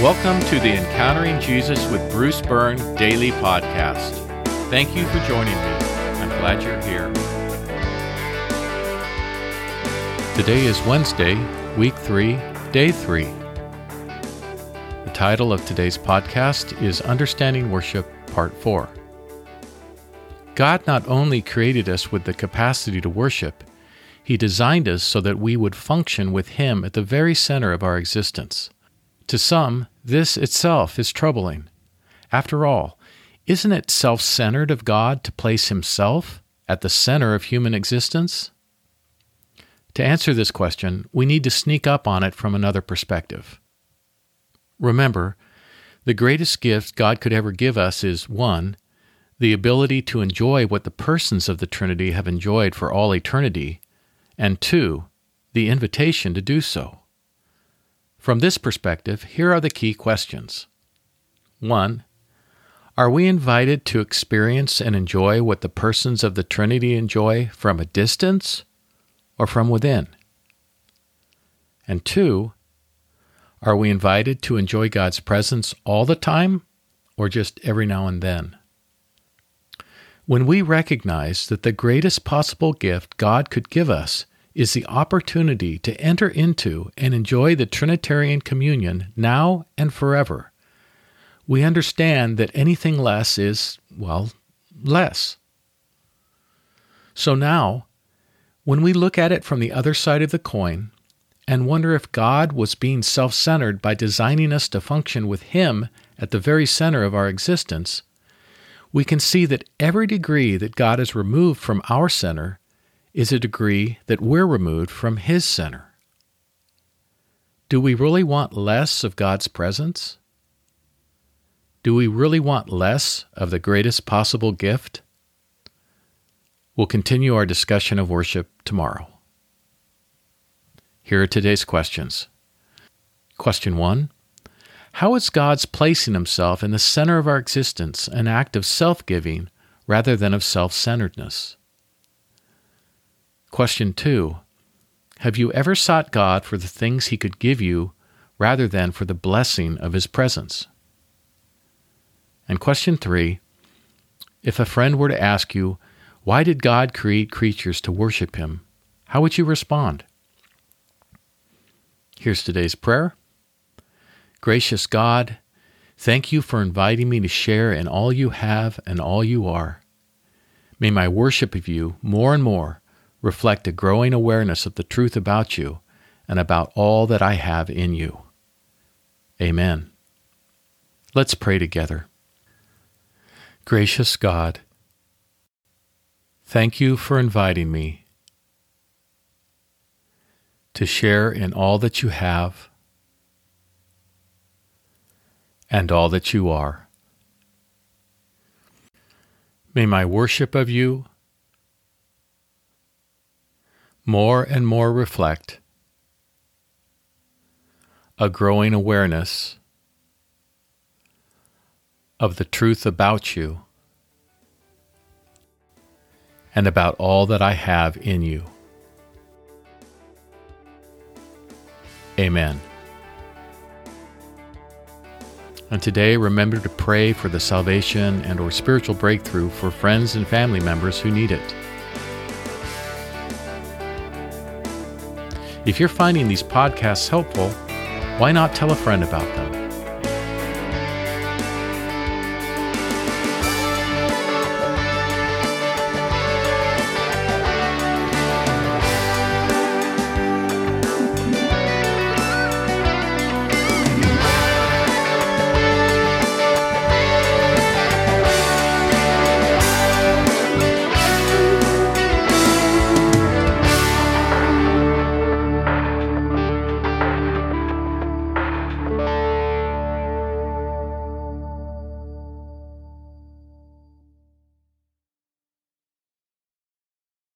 Welcome to the Encountering Jesus with Bruce Byrne daily podcast. Thank you for joining me. I'm glad you're here. Today is Wednesday, week three, day three. The title of today's podcast is Understanding Worship, Part 4. God not only created us with the capacity to worship, He designed us so that we would function with Him at the very center of our existence. To some, this itself is troubling. After all, isn't it self centered of God to place Himself at the center of human existence? To answer this question, we need to sneak up on it from another perspective. Remember, the greatest gift God could ever give us is 1. The ability to enjoy what the persons of the Trinity have enjoyed for all eternity, and 2. The invitation to do so. From this perspective, here are the key questions. 1. Are we invited to experience and enjoy what the persons of the Trinity enjoy from a distance or from within? And 2. Are we invited to enjoy God's presence all the time or just every now and then? When we recognize that the greatest possible gift God could give us is the opportunity to enter into and enjoy the Trinitarian communion now and forever. We understand that anything less is, well, less. So now, when we look at it from the other side of the coin and wonder if God was being self centered by designing us to function with Him at the very center of our existence, we can see that every degree that God is removed from our center is a degree that we're removed from His center. Do we really want less of God's presence? Do we really want less of the greatest possible gift? We'll continue our discussion of worship tomorrow. Here are today's questions. Question 1 How is God's placing Himself in the center of our existence an act of self giving rather than of self centeredness? Question two Have you ever sought God for the things He could give you rather than for the blessing of His presence? And question three If a friend were to ask you, Why did God create creatures to worship Him? how would you respond? Here's today's prayer Gracious God, thank you for inviting me to share in all you have and all you are. May my worship of you more and more reflect a growing awareness of the truth about you and about all that I have in you. Amen. Let's pray together. Gracious God, thank you for inviting me to share in all that you have and all that you are. May my worship of you more and more reflect a growing awareness of the truth about you and about all that I have in you. Amen. And today remember to pray for the salvation and or spiritual breakthrough for friends and family members who need it. If you're finding these podcasts helpful, why not tell a friend about them?